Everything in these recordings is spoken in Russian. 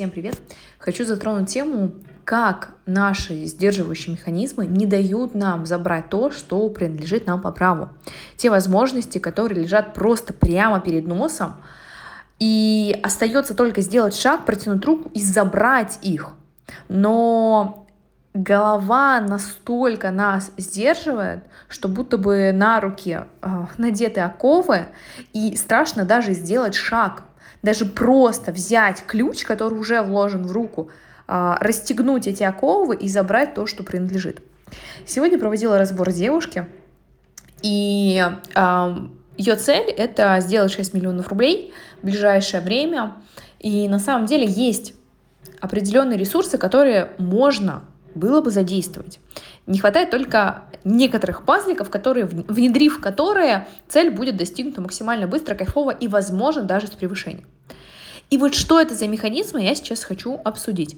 Всем привет! Хочу затронуть тему, как наши сдерживающие механизмы не дают нам забрать то, что принадлежит нам по праву. Те возможности, которые лежат просто прямо перед носом, и остается только сделать шаг, протянуть руку и забрать их. Но голова настолько нас сдерживает, что будто бы на руки э, надеты оковы, и страшно даже сделать шаг даже просто взять ключ, который уже вложен в руку, а, расстегнуть эти оковы и забрать то, что принадлежит. Сегодня проводила разбор девушки, и ее цель — это сделать 6 миллионов рублей в ближайшее время. И на самом деле есть определенные ресурсы, которые можно было бы задействовать. Не хватает только некоторых пазликов, которые, внедрив которые, цель будет достигнута максимально быстро, кайфово и, возможно, даже с превышением. И вот что это за механизмы, я сейчас хочу обсудить.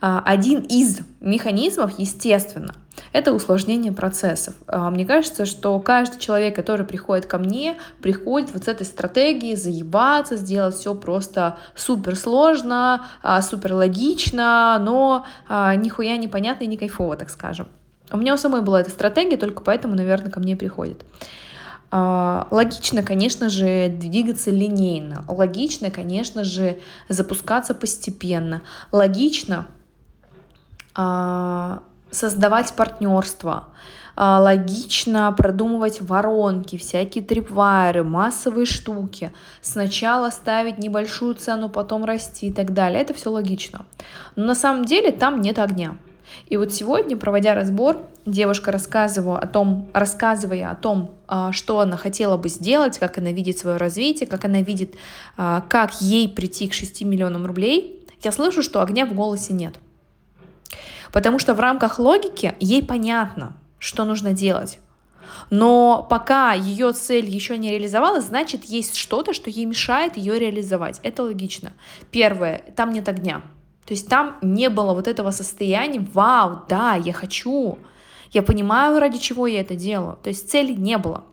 А, один из механизмов, естественно, это усложнение процессов. А, мне кажется, что каждый человек, который приходит ко мне, приходит вот с этой стратегией заебаться, сделать все просто супер сложно, а, супер логично, но нихуя непонятно и не кайфово, так скажем. У меня у самой была эта стратегия, только поэтому, наверное, ко мне приходит. А, логично, конечно же, двигаться линейно. Логично, конечно же, запускаться постепенно. Логично а, создавать партнерство. А, логично продумывать воронки, всякие трипвайры, массовые штуки. Сначала ставить небольшую цену, потом расти и так далее. Это все логично. Но на самом деле там нет огня. И вот сегодня, проводя разбор, девушка рассказывала о том, рассказывая о том, а, что она хотела бы сделать, как она видит свое развитие, как она видит, а, как ей прийти к 6 миллионам рублей, я слышу, что огня в голосе нет. Потому что в рамках логики ей понятно, что нужно делать. Но пока ее цель еще не реализовалась, значит, есть что-то, что ей мешает ее реализовать. Это логично. Первое, там нет огня. То есть там не было вот этого состояния, вау, да, я хочу, я понимаю, ради чего я это делаю. То есть цели не было.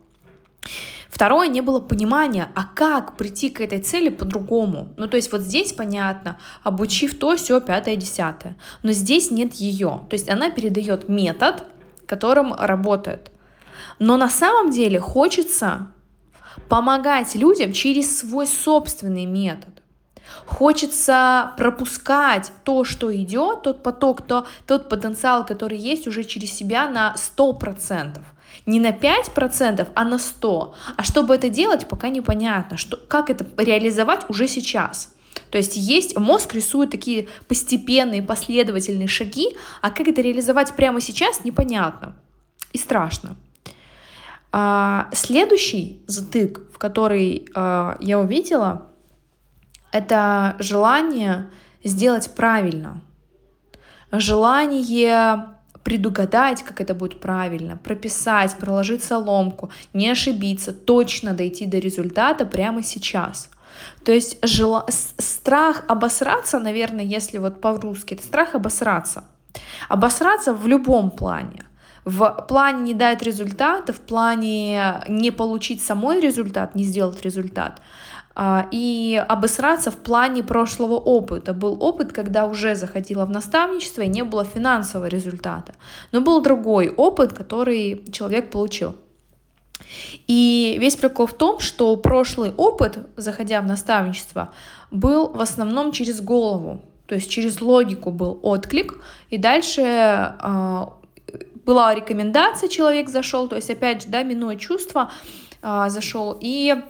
Второе, не было понимания, а как прийти к этой цели по-другому. Ну, то есть вот здесь понятно, обучив то, все, пятое, десятое. Но здесь нет ее. То есть она передает метод, которым работает. Но на самом деле хочется помогать людям через свой собственный метод. Хочется пропускать то, что идет, тот поток, то, тот потенциал, который есть уже через себя на 100%. Не на 5%, а на 100%. А чтобы это делать, пока непонятно, что, как это реализовать уже сейчас. То есть есть, мозг рисует такие постепенные, последовательные шаги, а как это реализовать прямо сейчас, непонятно и страшно. А, следующий затык, в который а, я увидела, это желание сделать правильно, желание предугадать, как это будет правильно, прописать, проложить соломку, не ошибиться, точно дойти до результата прямо сейчас. То есть жела... страх обосраться, наверное, если вот по-русски, это страх обосраться. Обосраться в любом плане. В плане не дать результата, в плане не получить самой результат, не сделать результат. А, и обосраться в плане прошлого опыта. Был опыт, когда уже заходила в наставничество и не было финансового результата. Но был другой опыт, который человек получил. И весь прикол в том, что прошлый опыт, заходя в наставничество, был в основном через голову, то есть через логику был отклик, и дальше э, была рекомендация, человек зашел, то есть опять же, да, минуя чувства, э, зашел, и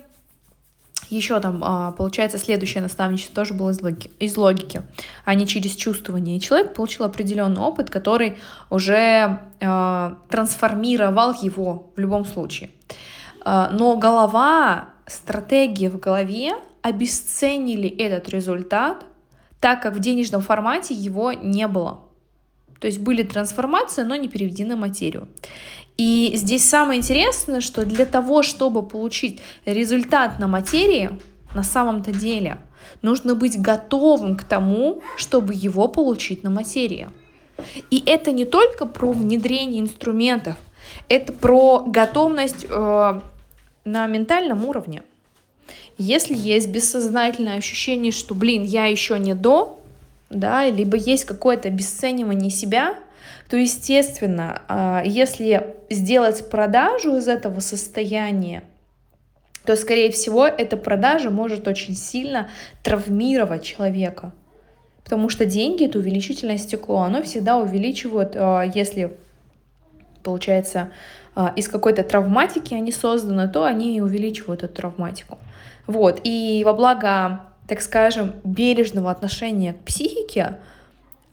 еще там, а, получается, следующее наставничество тоже было из логики, из логики, а не через чувствование. И человек получил определенный опыт, который уже э, трансформировал его в любом случае. Э, но голова, стратегия в голове обесценили этот результат, так как в денежном формате его не было. То есть были трансформации, но не переведены в материю. И здесь самое интересное, что для того, чтобы получить результат на материи, на самом-то деле, нужно быть готовым к тому, чтобы его получить на материи. И это не только про внедрение инструментов, это про готовность э, на ментальном уровне. Если есть бессознательное ощущение, что, блин, я еще не до, да, либо есть какое-то обесценивание себя, то, естественно, а, если сделать продажу из этого состояния, то, скорее всего, эта продажа может очень сильно травмировать человека. Потому что деньги — это увеличительное стекло. Оно всегда увеличивает, а, если, получается, а, из какой-то травматики они созданы, то они увеличивают эту травматику. Вот. И во благо, так скажем, бережного отношения к психике,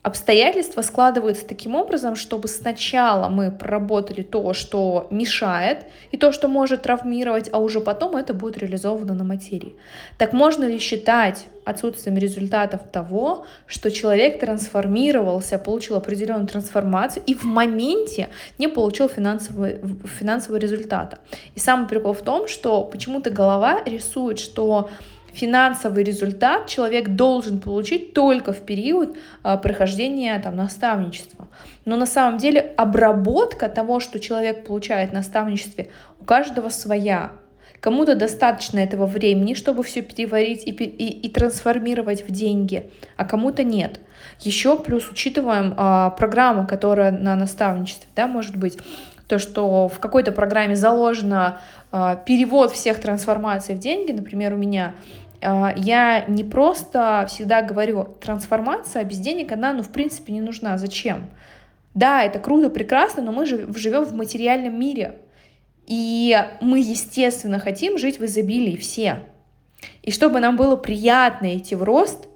обстоятельства складываются таким образом, чтобы сначала мы проработали то, что мешает, и то, что может травмировать, а уже потом это будет реализовано на материи. Так можно ли считать отсутствием результатов того, что человек трансформировался, получил определенную трансформацию и в моменте не получил финансового, финансового результата? И самый прикол в том, что почему-то голова рисует, что финансовый результат человек должен получить только в период а, прохождения там, наставничества. Но на самом деле обработка того, что человек получает в наставничестве, у каждого своя. Кому-то достаточно этого времени, чтобы все переварить и, и, и трансформировать в деньги, а кому-то нет. Еще плюс учитываем а, программу, которая на наставничестве, да, может быть, то, что в какой-то программе заложено а, перевод всех трансформаций в деньги, например, у меня я не просто всегда говорю, трансформация без денег, она, ну, в принципе, не нужна. Зачем? Да, это круто, прекрасно, но мы же живем в материальном мире. И мы, естественно, хотим жить в изобилии все. И чтобы нам было приятно идти в рост,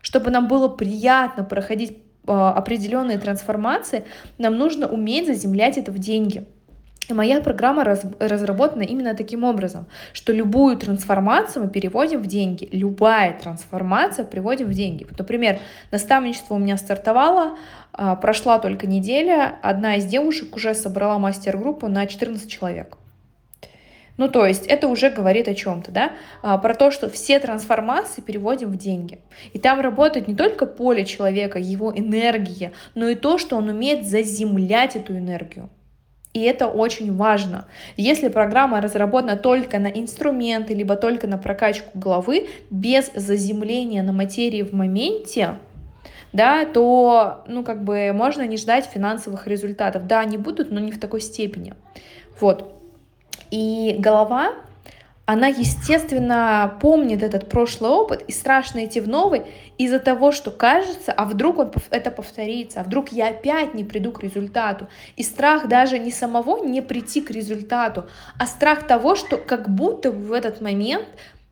чтобы нам было приятно проходить а, определенные трансформации, нам нужно уметь заземлять это в деньги. Моя программа раз, разработана именно таким образом, что любую трансформацию мы переводим в деньги. Любая трансформация приводим в деньги. Вот, например, наставничество у меня стартовало, а, прошла только неделя, одна из девушек уже собрала мастер-группу на 14 человек. Ну, то есть это уже говорит о чем-то, да, а, про то, что все трансформации переводим в деньги. И там работает не только поле человека, его энергия, но и то, что он умеет заземлять эту энергию. И это очень важно. Если программа разработана только на инструменты, либо только на прокачку головы, без заземления на материи в моменте, да, то, ну, как бы можно не ждать финансовых результатов. Да, они будут, но не в такой степени. Вот. И голова она, естественно, помнит этот прошлый опыт, и страшно идти в новый из-за того, что кажется, а вдруг он, это повторится, а вдруг я опять не приду к результату. И страх даже не самого не прийти к результату, а страх того, что как будто в этот момент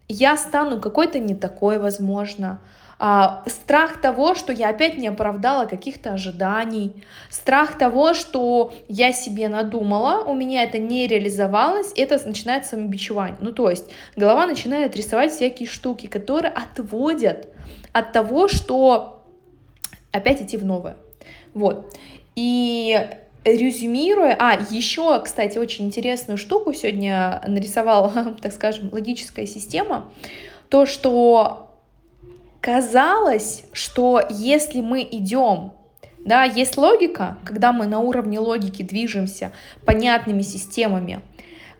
я стану какой-то не такой, возможно, а, страх того, что я опять не оправдала каких-то ожиданий, страх того, что я себе надумала, у меня это не реализовалось, это начинает самобичевание. Ну, то есть голова начинает рисовать всякие штуки, которые отводят от того, что опять идти в новое. Вот. И резюмируя, а, еще, кстати, очень интересную штуку сегодня нарисовала, так скажем, логическая система, то, что казалось, что если мы идем, да, есть логика, когда мы на уровне логики движемся понятными системами,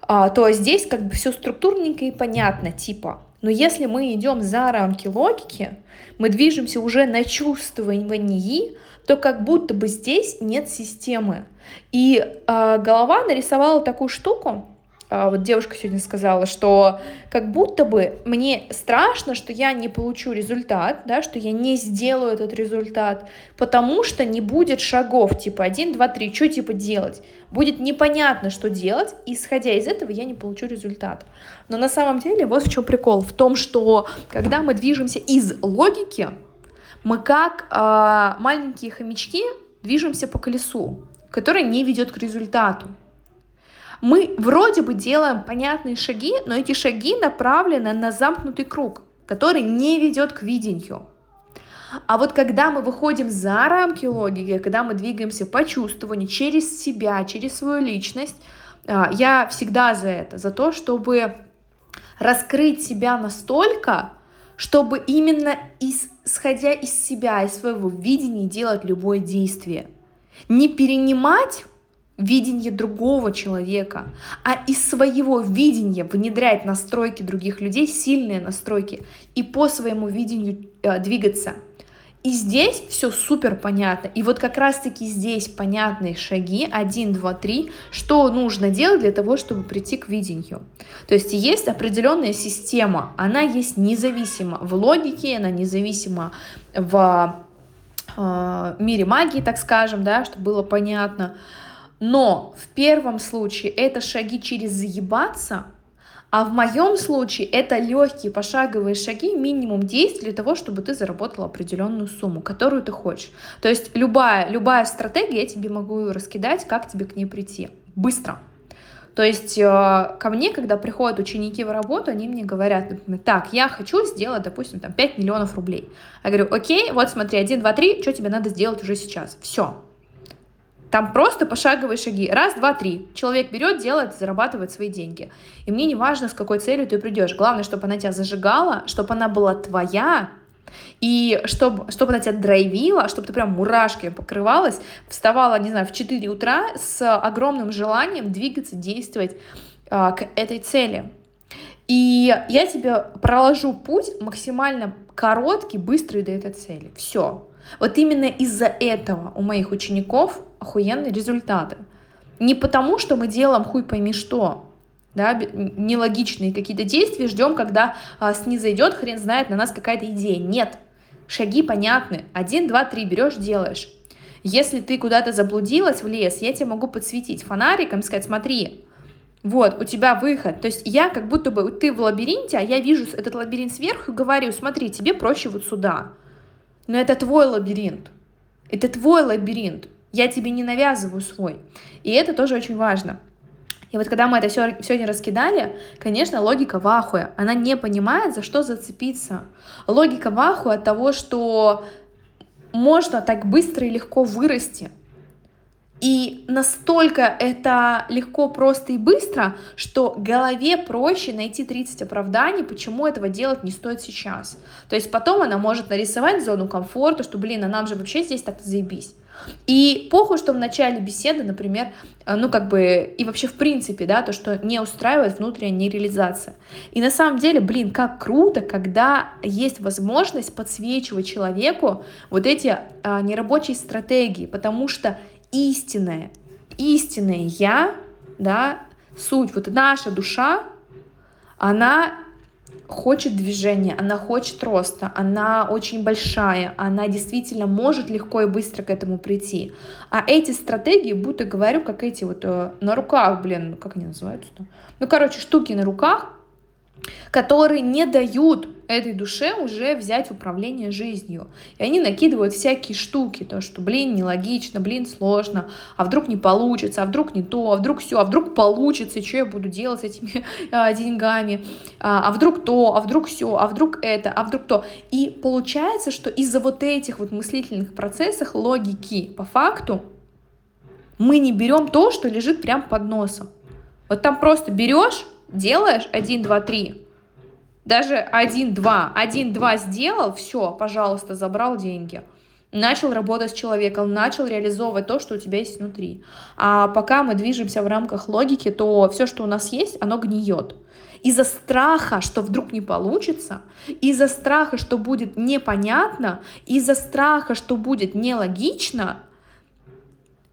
а, то здесь как бы все структурненько и понятно, типа. Но если мы идем за рамки логики, мы движемся уже на чувствовании, то как будто бы здесь нет системы. И э, голова нарисовала такую штуку, вот девушка сегодня сказала, что как будто бы мне страшно, что я не получу результат, да, что я не сделаю этот результат, потому что не будет шагов, типа 1, 2, 3, что типа делать. Будет непонятно, что делать, исходя из этого я не получу результат. Но на самом деле вот в чем прикол, в том, что когда мы движемся из логики, мы как э, маленькие хомячки движемся по колесу, которое не ведет к результату. Мы вроде бы делаем понятные шаги, но эти шаги направлены на замкнутый круг, который не ведет к видению. А вот когда мы выходим за рамки логики, когда мы двигаемся по чувствованию, через себя, через свою личность, а, я всегда за это, за то, чтобы раскрыть себя настолько, чтобы именно исходя из себя, из своего видения делать любое действие. Не перенимать видение другого человека, а из своего видения внедрять настройки других людей, сильные настройки, и по своему видению э, двигаться. И здесь все супер понятно. И вот как раз-таки здесь понятные шаги, 1, 2, 3, что нужно делать для того, чтобы прийти к видению. То есть есть определенная система, она есть независима в логике, она независима в э, мире магии, так скажем, да, чтобы было понятно. Но в первом случае это шаги через заебаться, а в моем случае это легкие пошаговые шаги, минимум действий для того, чтобы ты заработал определенную сумму, которую ты хочешь. То есть любая, любая стратегия я тебе могу раскидать, как тебе к ней прийти. Быстро. То есть э, ко мне, когда приходят ученики в работу, они мне говорят, например, так, я хочу сделать, допустим, там 5 миллионов рублей. Я говорю, окей, вот смотри, 1, 2, 3, что тебе надо сделать уже сейчас? Все, там просто пошаговые шаги. Раз, два, три. Человек берет, делает, зарабатывает свои деньги. И мне не важно, с какой целью ты придешь. Главное, чтобы она тебя зажигала, чтобы она была твоя, и чтобы, чтобы она тебя драйвила, чтобы ты прям мурашками покрывалась, вставала, не знаю, в 4 утра с огромным желанием двигаться, действовать а, к этой цели. И я тебе проложу путь максимально короткий, быстрый до этой цели. Все. Вот именно из-за этого у моих учеников охуенные результаты. Не потому, что мы делаем хуй пойми что, да, нелогичные какие-то действия, ждем, когда а, снизойдет, хрен знает, на нас какая-то идея. Нет, шаги понятны. Один, два, три, берешь, делаешь. Если ты куда-то заблудилась в лес, я тебе могу подсветить фонариком, сказать, смотри, вот, у тебя выход. То есть я как будто бы, ты в лабиринте, а я вижу этот лабиринт сверху и говорю, смотри, тебе проще вот сюда. Но это твой лабиринт. Это твой лабиринт. Я тебе не навязываю свой. И это тоже очень важно. И вот когда мы это все сегодня раскидали, конечно, логика в ахуе. Она не понимает, за что зацепиться. Логика в ахуе от того, что можно так быстро и легко вырасти. И настолько это легко, просто и быстро, что голове проще найти 30 оправданий, почему этого делать не стоит сейчас. То есть потом она может нарисовать зону комфорта, что, блин, а нам же вообще здесь так-то заебись. И похуй, что в начале беседы, например, э, ну как бы, и вообще в принципе, да, то, что не устраивает внутренняя нереализация. И на самом деле, блин, как круто, когда есть возможность подсвечивать человеку вот эти а, нерабочие стратегии, потому что истинное, истинное я, да, суть, вот наша душа, она хочет движения, она хочет роста, она очень большая, она действительно может легко и быстро к этому прийти. А эти стратегии, будто говорю, как эти вот э, на руках, блин, как они называются-то? Ну, короче, штуки на руках, которые не дают этой душе уже взять управление жизнью. И они накидывают всякие штуки, то, что, блин, нелогично, блин, сложно, а вдруг не получится, а вдруг не то, а вдруг все, а вдруг получится, что я буду делать с этими а, деньгами, а, а вдруг то, а вдруг все, а вдруг это, а вдруг то. И получается, что из-за вот этих вот мыслительных процессов, логики по факту, мы не берем то, что лежит прям под носом. Вот там просто берешь, делаешь 1, 2, 3, даже 1-2, 1-2 сделал, все, пожалуйста, забрал деньги. Начал работать с человеком, начал реализовывать то, что у тебя есть внутри. А пока мы движемся в рамках логики, то все, что у нас есть, оно гниет. Из-за страха, что вдруг не получится, из-за страха, что будет непонятно, из-за страха, что будет нелогично,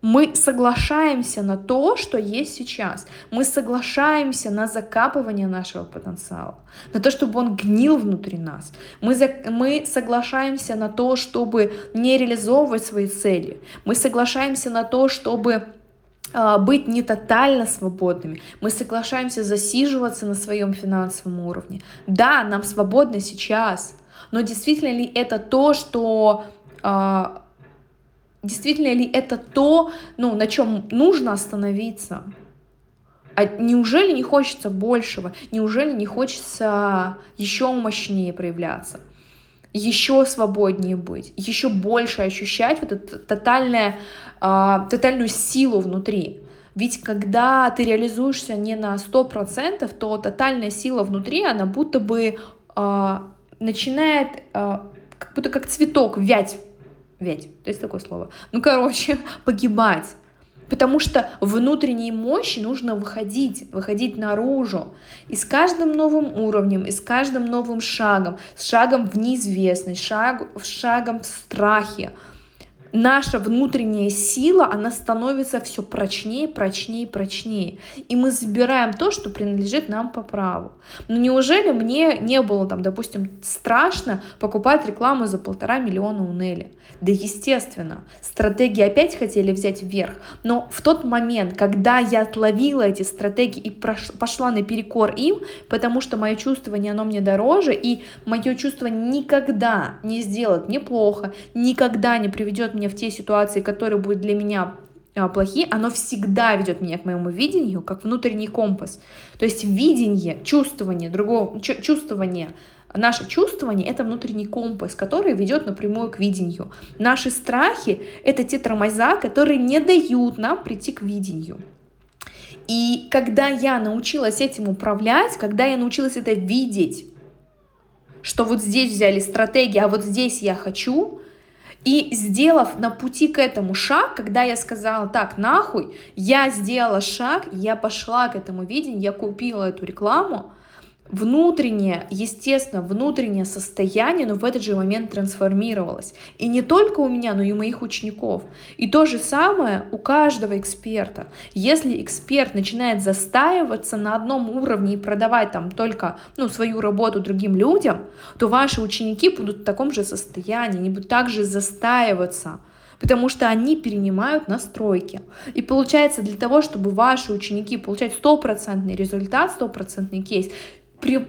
мы соглашаемся на то, что есть сейчас. Мы соглашаемся на закапывание нашего потенциала, на то, чтобы он гнил внутри нас. Мы, за... мы соглашаемся на то, чтобы не реализовывать свои цели. Мы соглашаемся на то, чтобы а, быть не тотально свободными. Мы соглашаемся засиживаться на своем финансовом уровне. Да, нам свободно сейчас, но действительно ли это то, что а, действительно ли это то, ну, на чем нужно остановиться? А неужели не хочется большего? Неужели не хочется еще мощнее проявляться? Еще свободнее быть, еще больше ощущать вот эту тотальное, э, тотальную силу внутри. Ведь когда ты реализуешься не на 100%, то тотальная сила внутри, она будто бы э, начинает, э, как будто как цветок вять вять, есть такое слово. Ну, короче, погибать. Потому что внутренней мощи нужно выходить, выходить наружу. И с каждым новым уровнем, и с каждым новым шагом, с шагом в неизвестность, шаг, шагом в страхе, наша внутренняя сила, она становится все прочнее, прочнее, прочнее. И мы забираем то, что принадлежит нам по праву. Но неужели мне не было, там, допустим, страшно покупать рекламу за полтора миллиона у Нелли? Да, естественно, стратегии опять хотели взять вверх. Но в тот момент, когда я отловила эти стратегии и пошла наперекор им, потому что мое чувствование, оно мне дороже, и мое чувство никогда не сделает мне плохо, никогда не приведет меня в те ситуации, которые будут для меня а, плохие, оно всегда ведет меня к моему видению, как внутренний компас. То есть видение, чувствование другого, чувствование Наше чувствование — это внутренний компас, который ведет напрямую к видению. Наши страхи — это те тормоза, которые не дают нам прийти к видению. И когда я научилась этим управлять, когда я научилась это видеть, что вот здесь взяли стратегии, а вот здесь я хочу, и сделав на пути к этому шаг, когда я сказала, так, нахуй, я сделала шаг, я пошла к этому видению, я купила эту рекламу, внутреннее, естественно, внутреннее состояние, но в этот же момент трансформировалось. И не только у меня, но и у моих учеников. И то же самое у каждого эксперта. Если эксперт начинает застаиваться на одном уровне и продавать там только ну, свою работу другим людям, то ваши ученики будут в таком же состоянии, они будут также застаиваться потому что они перенимают настройки. И получается, для того, чтобы ваши ученики получать стопроцентный результат, стопроцентный кейс,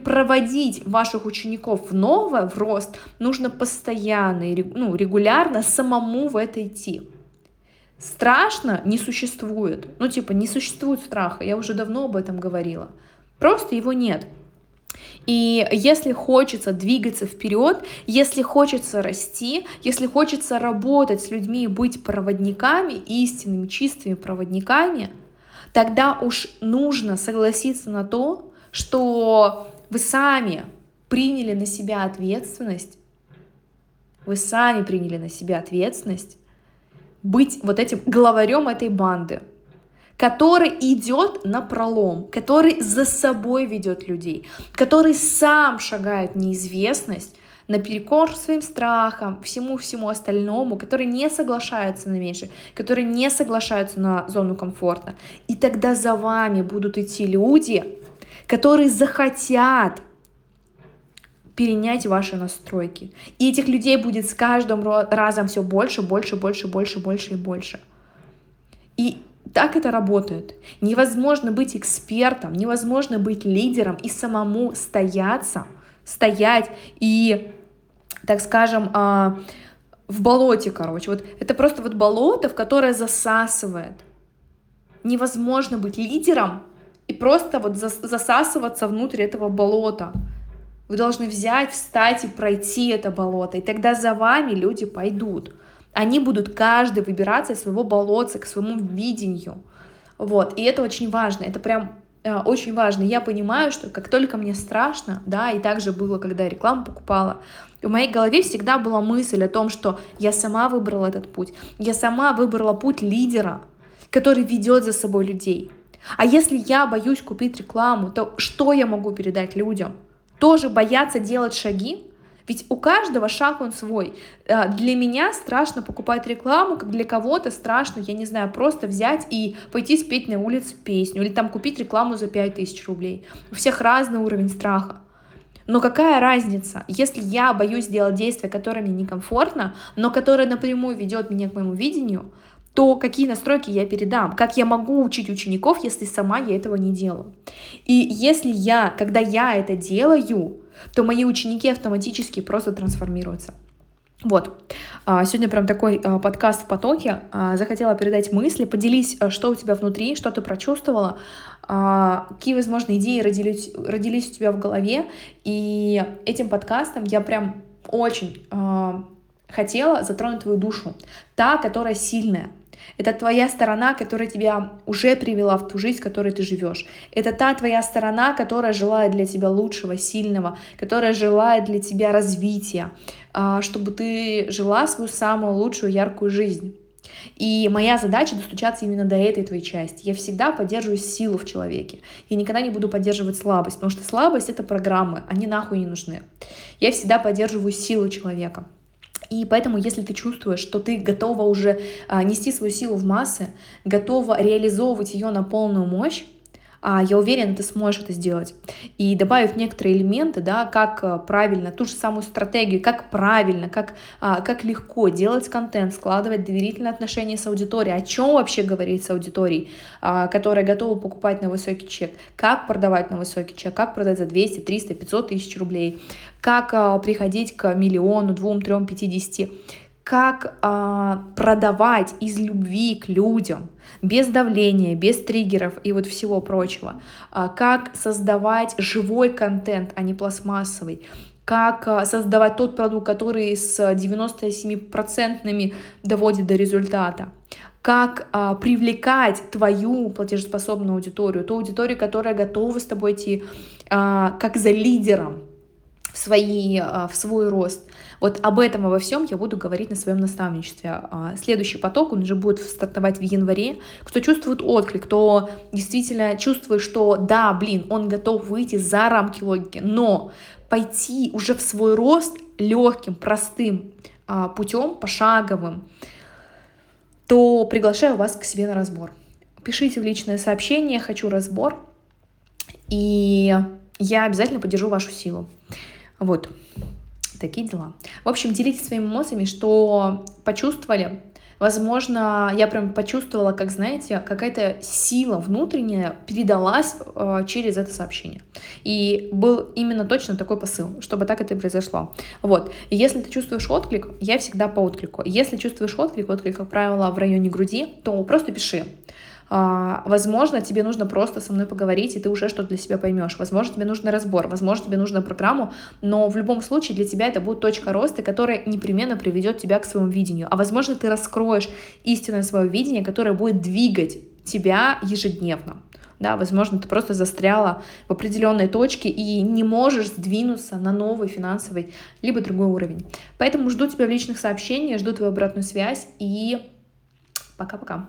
проводить ваших учеников в новое, в рост, нужно постоянно, ну, регулярно самому в это идти. Страшно не существует. Ну, типа, не существует страха. Я уже давно об этом говорила. Просто его нет. И если хочется двигаться вперед, если хочется расти, если хочется работать с людьми и быть проводниками, истинными, чистыми проводниками, тогда уж нужно согласиться на то, что вы сами приняли на себя ответственность, вы сами приняли на себя ответственность быть вот этим главарем этой банды, который идет на пролом, который за собой ведет людей, который сам шагает в неизвестность, наперекор своим страхам, всему-всему остальному, который не соглашается на меньше, который не соглашаются на зону комфорта. И тогда за вами будут идти люди, которые захотят перенять ваши настройки. И этих людей будет с каждым разом все больше, больше, больше, больше, больше и больше. И так это работает. Невозможно быть экспертом, невозможно быть лидером и самому стояться, стоять и, так скажем, а, в болоте, короче. Вот это просто вот болото, в которое засасывает. Невозможно быть лидером, и просто вот засасываться внутрь этого болота. Вы должны взять, встать и пройти это болото, и тогда за вами люди пойдут. Они будут каждый выбираться из своего болота к своему видению. Вот, и это очень важно, это прям э, очень важно. Я понимаю, что как только мне страшно, да, и также было, когда я рекламу покупала, в моей голове всегда была мысль о том, что я сама выбрала этот путь, я сама выбрала путь лидера, который ведет за собой людей. А если я боюсь купить рекламу, то что я могу передать людям? Тоже бояться делать шаги? Ведь у каждого шаг он свой. А, для меня страшно покупать рекламу, как для кого-то страшно, я не знаю, просто взять и пойти спеть на улице песню или там купить рекламу за 5000 рублей. У всех разный уровень страха. Но какая разница, если я боюсь делать действия, которое мне некомфортно, но которое напрямую ведет меня к моему видению, то какие настройки я передам, как я могу учить учеников, если сама я этого не делаю. И если я, когда я это делаю, то мои ученики автоматически просто трансформируются. Вот, а, сегодня прям такой а, подкаст в потоке. А, захотела передать мысли, поделись, что у тебя внутри, что ты прочувствовала, какие, возможно, идеи родились, родились у тебя в голове. И этим подкастом я прям очень хотела затронуть твою душу, та, которая сильная, это твоя сторона, которая тебя уже привела в ту жизнь, в которой ты живешь. Это та твоя сторона, которая желает для тебя лучшего, сильного, которая желает для тебя развития, а, чтобы ты жила свою самую лучшую, яркую жизнь. И моя задача достучаться именно до этой твоей части. Я всегда поддерживаю силу в человеке. Я никогда не буду поддерживать слабость, потому что слабость — это программы, они нахуй не нужны. Я всегда поддерживаю силу человека. И поэтому, если ты чувствуешь, что ты готова уже а, нести свою силу в массы, готова реализовывать ее на полную мощь, я уверена, ты сможешь это сделать. И добавив некоторые элементы, да, как а, правильно, ту же самую стратегию, как правильно, как, а, как легко делать контент, складывать доверительные отношения с аудиторией, о чем вообще говорить с аудиторией, которая готова покупать на высокий чек, как продавать на высокий чек, как продать за 200, 300, 500 тысяч рублей, как приходить к миллиону, двум, трем, пятидесяти как а, продавать из любви к людям, без давления, без триггеров и вот всего прочего, а, как создавать живой контент, а не пластмассовый, как а, создавать тот продукт, который с 97% доводит до результата, как а, привлекать твою платежеспособную аудиторию, ту аудиторию, которая готова с тобой идти а, как за лидером в, свои, а, в свой рост, вот об этом, обо всем я буду говорить на своем наставничестве. А, следующий поток, он уже будет стартовать в январе. Кто чувствует отклик, кто действительно чувствует, что да, блин, он готов выйти за рамки логики, но пойти уже в свой рост легким, простым а, путем, пошаговым, то приглашаю вас к себе на разбор. Пишите в личное сообщение «Хочу разбор», и я обязательно поддержу вашу силу. Вот. Такие дела. В общем, делитесь своими эмоциями, что почувствовали. Возможно, я прям почувствовала, как, знаете, какая-то сила внутренняя передалась э, через это сообщение. И был именно точно такой посыл, чтобы так это и произошло. Вот. И если ты чувствуешь отклик, я всегда по отклику. Если чувствуешь отклик, отклик, как правило, в районе груди, то просто пиши. А, возможно, тебе нужно просто со мной поговорить, и ты уже что-то для себя поймешь. Возможно, тебе нужен разбор, возможно, тебе нужна программу, но в любом случае для тебя это будет точка роста, которая непременно приведет тебя к своему видению. А возможно, ты раскроешь истинное свое видение, которое будет двигать тебя ежедневно. Да, возможно, ты просто застряла в определенной точке и не можешь сдвинуться на новый финансовый либо другой уровень. Поэтому жду тебя в личных сообщениях, жду твою обратную связь и пока-пока.